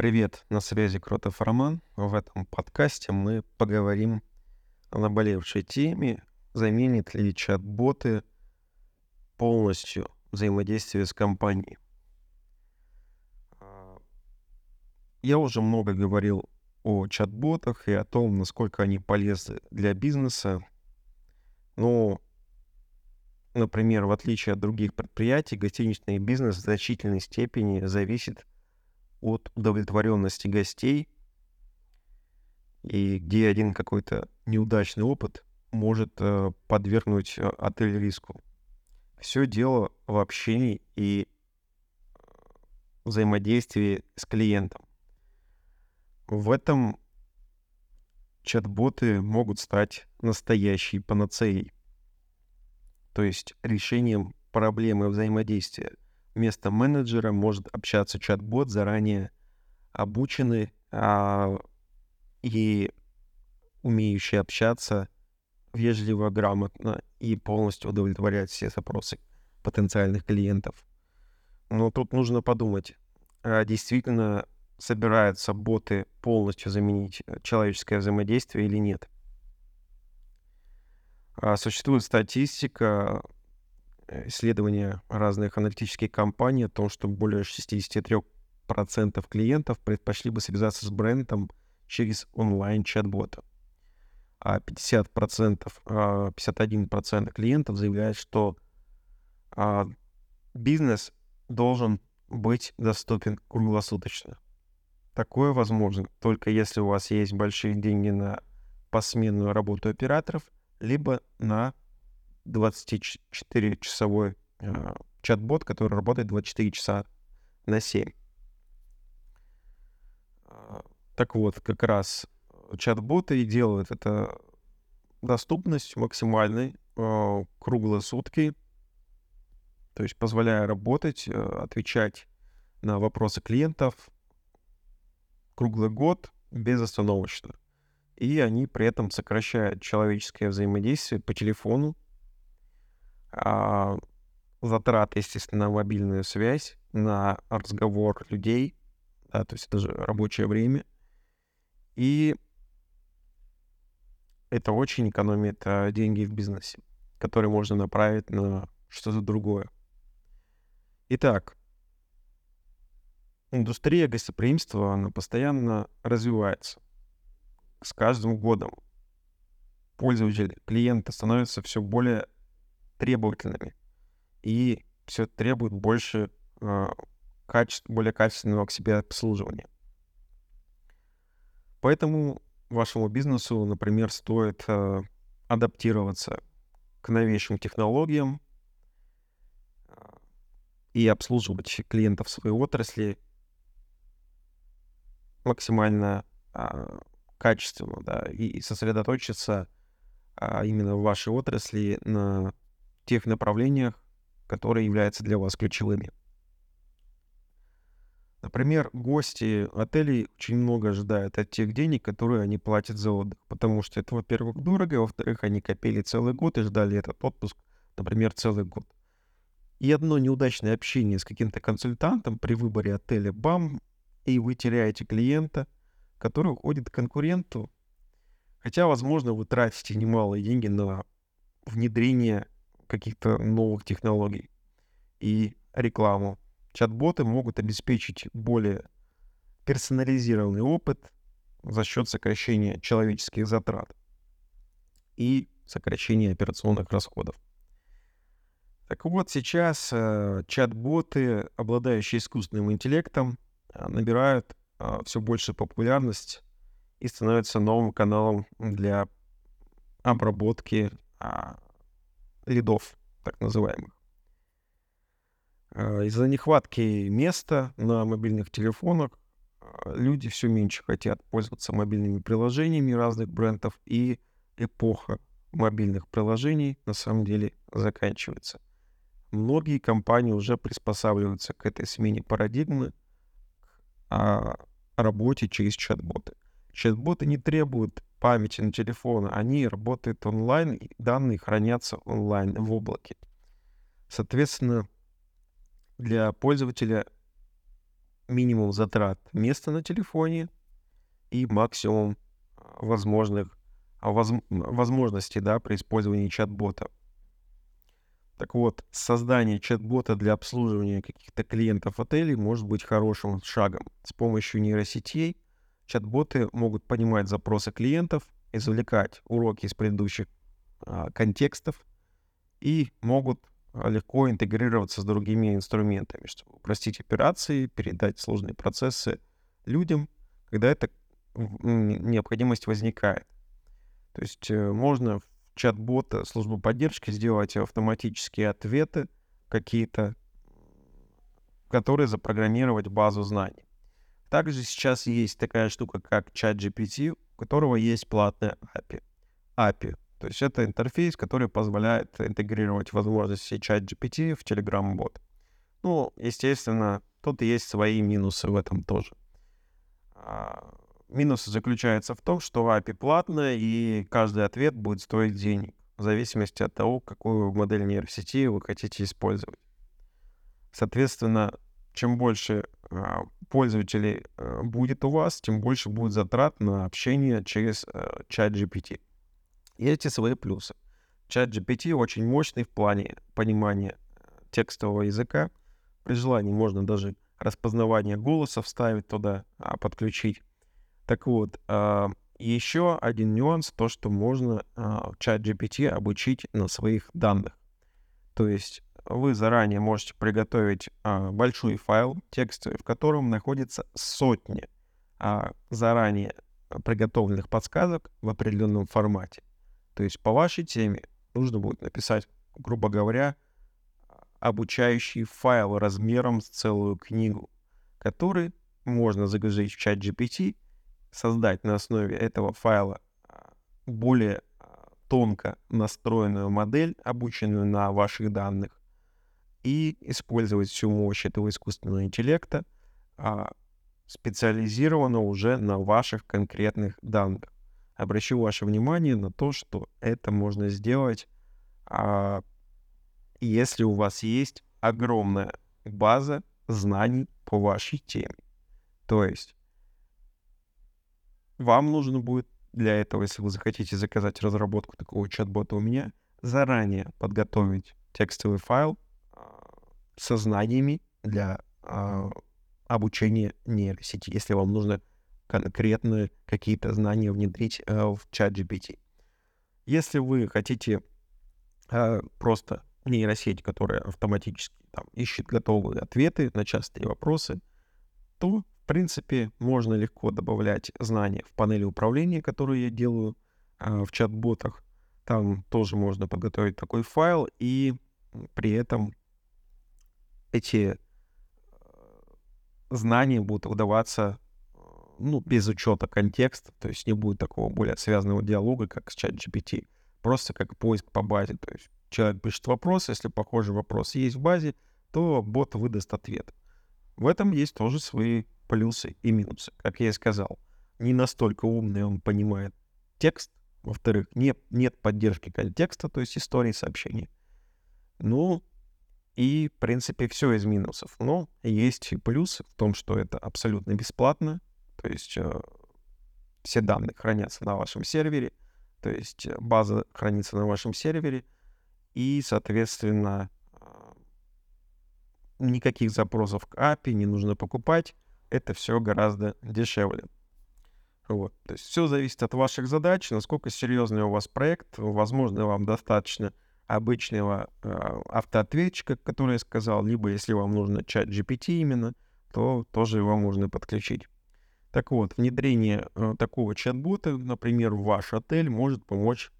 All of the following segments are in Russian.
Привет, на связи Кротов Роман. В этом подкасте мы поговорим о наболевшей теме, заменит ли чат-боты полностью взаимодействие с компанией. А, я уже много говорил о чат-ботах и о том, насколько они полезны для бизнеса. Но, например, в отличие от других предприятий, гостиничный бизнес в значительной степени зависит от удовлетворенности гостей, и где один какой-то неудачный опыт может э, подвергнуть э, отель риску. Все дело в общении и э, взаимодействии с клиентом. В этом чат-боты могут стать настоящей панацеей, то есть решением проблемы взаимодействия. Вместо менеджера может общаться чат-бот, заранее обученный а, и умеющий общаться вежливо, грамотно и полностью удовлетворять все запросы потенциальных клиентов. Но тут нужно подумать, а действительно собираются боты полностью заменить э, человеческое взаимодействие или нет. А существует статистика, исследования разных аналитических компаний о том, что более 63% клиентов предпочли бы связаться с брендом через онлайн-чат-бота. А 50%, 51% а, клиентов заявляют, что а, бизнес должен быть доступен круглосуточно. Такое возможно только если у вас есть большие деньги на посменную работу операторов, либо на 24-часовой э, чат-бот, который работает 24 часа на 7. А, так вот, как раз чат-боты и делают это доступность максимальной, э, круглые сутки, то есть позволяя работать, э, отвечать на вопросы клиентов, круглый год безостановочно. И они при этом сокращают человеческое взаимодействие по телефону, а, затраты, естественно, на мобильную связь, на разговор людей, да, то есть это же рабочее время. И это очень экономит а, деньги в бизнесе, которые можно направить на что-то другое. Итак, индустрия гостеприимства, она постоянно развивается. С каждым годом пользователи, клиенты становятся все более требовательными и все требует больше э, качеств, более качественного к себе обслуживания. Поэтому вашему бизнесу, например, стоит э, адаптироваться к новейшим технологиям э, и обслуживать клиентов своей отрасли максимально а, качественно, да, и сосредоточиться а, именно в вашей отрасли на тех направлениях, которые являются для вас ключевыми. Например, гости отелей очень много ожидают от тех денег, которые они платят за отдых, потому что это, во-первых, дорого, во-вторых, они копили целый год и ждали этот отпуск, например, целый год. И одно неудачное общение с каким-то консультантом при выборе отеля, бам, и вы теряете клиента, который уходит к конкуренту. Хотя, возможно, вы тратите немалые деньги на внедрение каких-то новых технологий и рекламу. Чат-боты могут обеспечить более персонализированный опыт за счет сокращения человеческих затрат и сокращения операционных расходов. Так вот, сейчас э, чат-боты, обладающие искусственным интеллектом, э, набирают э, все больше популярность и становятся новым каналом для обработки э, лидов, так называемых. А, из-за нехватки места на мобильных телефонах а, люди все меньше хотят пользоваться мобильными приложениями разных брендов, и эпоха мобильных приложений на самом деле заканчивается. Многие компании уже приспосабливаются к этой смене парадигмы, к работе через чат-боты. Чат-боты не требуют памяти на телефон, они работают онлайн, и данные хранятся онлайн в облаке. Соответственно, для пользователя минимум затрат места на телефоне и максимум а, возможных а, воз, возможностей да, при использовании чат-бота. Так вот, создание чат-бота для обслуживания каких-то клиентов отелей может быть хорошим шагом. С помощью нейросетей чат-боты могут понимать запросы клиентов, извлекать уроки из предыдущих а, контекстов и могут а, легко интегрироваться с другими инструментами, чтобы упростить операции, передать сложные процессы людям, когда эта необходимость возникает. То есть э, можно чат-бота службы поддержки сделать автоматические ответы какие-то, которые запрограммировать базу знаний. Также сейчас есть такая штука, как чат GPT, у которого есть платная API. API. То есть это интерфейс, который позволяет интегрировать возможности чат GPT в Telegram бот. Ну, естественно, тут есть свои минусы в этом тоже. А, Минус заключается в том, что API платная, и каждый ответ будет стоить денег, в зависимости от того, какую модель нейросети вы хотите использовать. Соответственно, чем больше пользователей э, будет у вас, тем больше будет затрат на общение через э, чат GPT. И эти свои плюсы. Чат GPT очень мощный в плане понимания текстового языка. При желании можно даже распознавание голоса вставить туда, а, подключить. Так вот, а, еще один нюанс, то, что можно а, чат GPT обучить на своих данных. То есть вы заранее можете приготовить а, большой файл текстовый, в котором находится сотни заранее приготовленных подсказок в определенном формате. То есть по вашей теме нужно будет написать, грубо говоря, обучающий файл размером с целую книгу, который можно загрузить в чат GPT создать на основе этого файла а, более а, тонко настроенную модель, обученную на ваших данных, и использовать всю мощь этого искусственного интеллекта а, специализированно уже на ваших конкретных данных. Обращу ваше внимание на то, что это можно сделать, если у вас есть огромная база знаний по вашей теме. То есть вам нужно будет для этого, если вы захотите заказать разработку такого чат-бота у меня, заранее подготовить текстовый файл а, со знаниями для а, обучения нейросети, если вам нужно конкретные какие-то знания внедрить а, в чат GPT. Если вы хотите а, просто нейросеть, которая автоматически там, ищет готовые ответы на частые вопросы, то принципе, можно легко добавлять знания в панели управления, которую я делаю э, в чат-ботах. Там тоже можно подготовить такой файл, и при этом эти э, знания будут выдаваться ну, без учета контекста, то есть не будет такого более связанного диалога, как с чат GPT, просто как поиск по базе. То есть человек пишет вопрос, если похожий вопрос есть в базе, то бот выдаст ответ. В этом есть тоже свои плюсы и минусы. Как я и сказал, не настолько умный он понимает текст. Во-вторых, нет, нет поддержки контекста, то есть истории сообщения. Ну, и, в принципе, все из минусов. Но есть и плюсы в том, что это абсолютно бесплатно. То есть э, все данные хранятся на вашем сервере. То есть э, база хранится на вашем сервере. И, соответственно, э, никаких запросов к API не нужно покупать это все гораздо дешевле. Вот. То есть все зависит от ваших задач, насколько серьезный у вас проект. Возможно, вам достаточно обычного э, автоответчика, который я сказал, либо если вам нужно чат GPT именно, то тоже его можно подключить. Так вот, внедрение э, такого чат-бота, например, в ваш отель может помочь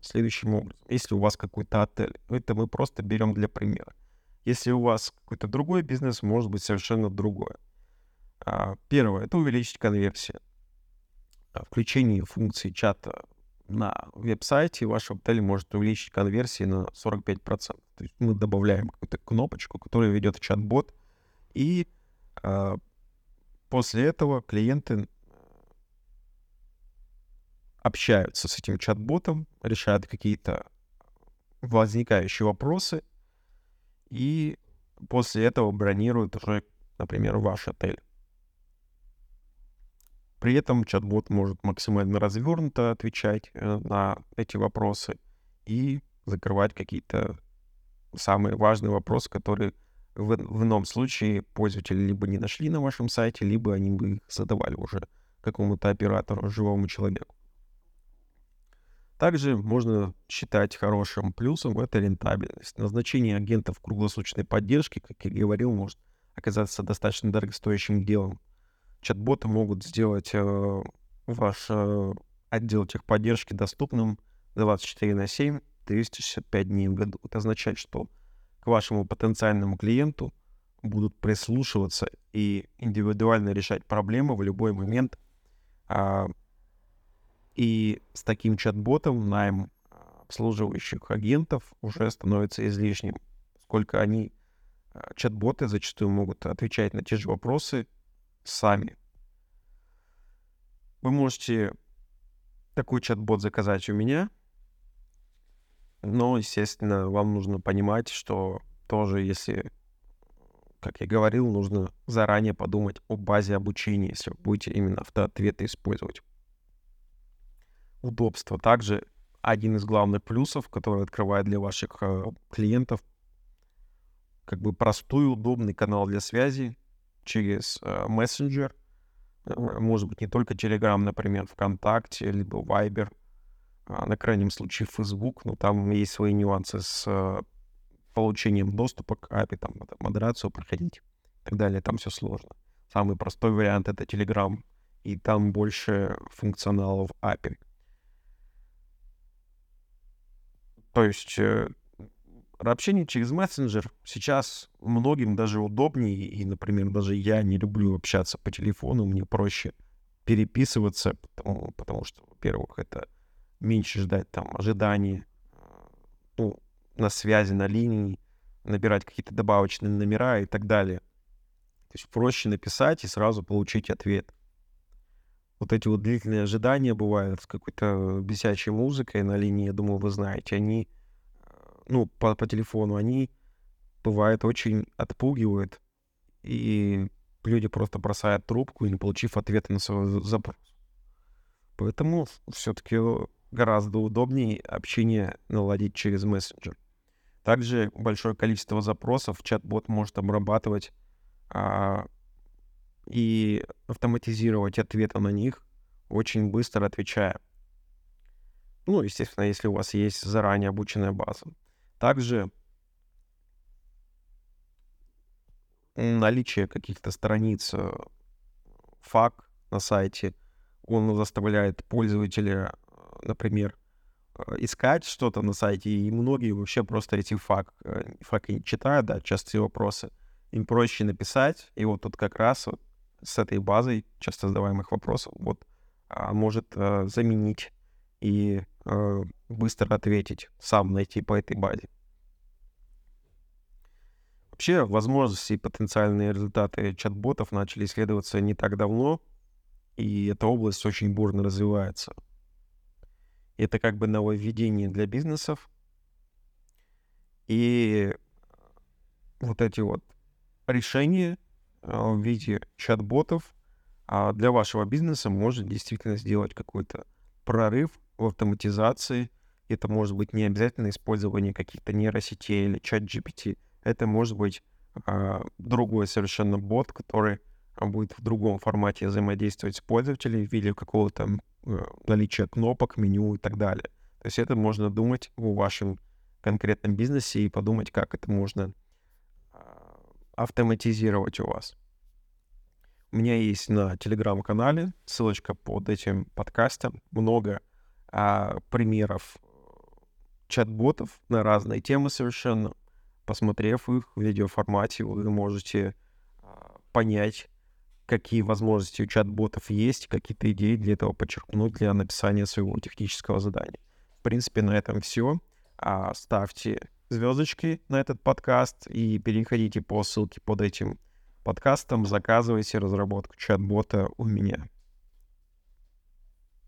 следующим образом. Если у вас какой-то отель, это мы просто берем для примера. Если у вас какой-то другой бизнес, может быть совершенно другое. А, первое — это увеличить конверсию. А, включение функции чата на веб-сайте вашего отеля может увеличить конверсии на 45%. То есть мы добавляем какую-то кнопочку, которая ведет чат-бот, и э, после этого клиенты общаются с этим чат-ботом, решают какие-то возникающие вопросы, и после этого бронируют уже, например, ваш отель. При этом чат-бот может максимально развернуто отвечать э, на эти вопросы и закрывать какие-то самые важные вопросы, которые в, в ином случае пользователи либо не нашли на вашем сайте, либо они бы их задавали уже какому-то оператору, живому человеку. Также можно считать хорошим плюсом это рентабельность. Назначение агентов круглосуточной поддержки, как я говорил, может оказаться достаточно дорогостоящим делом. Чат-боты могут сделать э, ваш э, отдел техподдержки доступным 24 на 7, 365 дней в году. Это означает, что к вашему потенциальному клиенту будут прислушиваться и индивидуально решать проблемы в любой момент, а, и с таким чат-ботом найм а, обслуживающих агентов уже становится излишним, сколько они, а, чат-боты зачастую могут отвечать на те же вопросы сами. Вы можете такой чат-бот заказать у меня, но, естественно, вам нужно понимать, что тоже, если, как я говорил, нужно заранее подумать о базе обучения, если вы будете именно автоответы использовать удобство. Также один из главных плюсов, который открывает для ваших э, клиентов как бы простой, удобный канал для связи через э, мессенджер. Э, может быть, не только Telegram, например, ВКонтакте, либо Viber, а на крайнем случае Facebook, но там есть свои нюансы с э, получением доступа к API, там, модерацию проходить и так далее. Там все сложно. Самый простой вариант — это Telegram, и там больше функционалов API. То есть общение через мессенджер сейчас многим даже удобнее, и, например, даже я не люблю общаться по телефону, мне проще переписываться, потому, потому что, во-первых, это меньше ждать там ожиданий, ну, на связи, на линии, набирать какие-то добавочные номера и так далее. То есть проще написать и сразу получить ответ. Вот эти вот длительные ожидания бывают с какой-то бесячей музыкой на линии, я думаю, вы знаете, они, э, ну, по, по телефону, они бывает очень отпугивают, и люди просто бросают трубку, не получив ответа на свой запрос. Поэтому все-таки гораздо удобнее общение наладить через мессенджер. Также большое количество запросов чат-бот может обрабатывать а, и автоматизировать ответы на них, очень быстро отвечая. Ну, естественно, если у вас есть заранее обученная база. Также наличие каких-то страниц э, фак на сайте, он заставляет пользователя, например, э, искать что-то на сайте, и многие вообще просто эти фак, э, факи не читают, да, частые вопросы. Им проще написать, и вот тут как раз вот с этой базой часто задаваемых вопросов вот а, может заменить и а, быстро ответить, сам найти по этой базе. Вообще, возможности и потенциальные результаты чат-ботов начали исследоваться не так давно, и эта область очень бурно развивается. Это как бы нововведение для бизнесов. И вот эти вот решения а, в виде чат-ботов а для вашего бизнеса может действительно сделать какой-то прорыв в автоматизации. Это может быть не обязательно использование каких-то нейросетей или чат GPT. Это может быть а, другой совершенно бот, который будет в другом формате взаимодействовать с пользователем в виде какого-то э, наличия кнопок, меню и так далее. То есть это можно думать в вашем конкретном бизнесе и подумать, как это можно автоматизировать у вас. У меня есть на телеграм-канале ссылочка под этим подкастом. Много а, примеров чат-ботов на разные темы совершенно. Посмотрев их в видеоформате, вы можете а, понять, какие возможности у чат-ботов есть, какие-то идеи для этого подчеркнуть для написания своего технического задания. В принципе, на этом все. А, ставьте звездочки на этот подкаст и переходите по ссылке под этим подкастом, заказывайте разработку чат-бота у меня.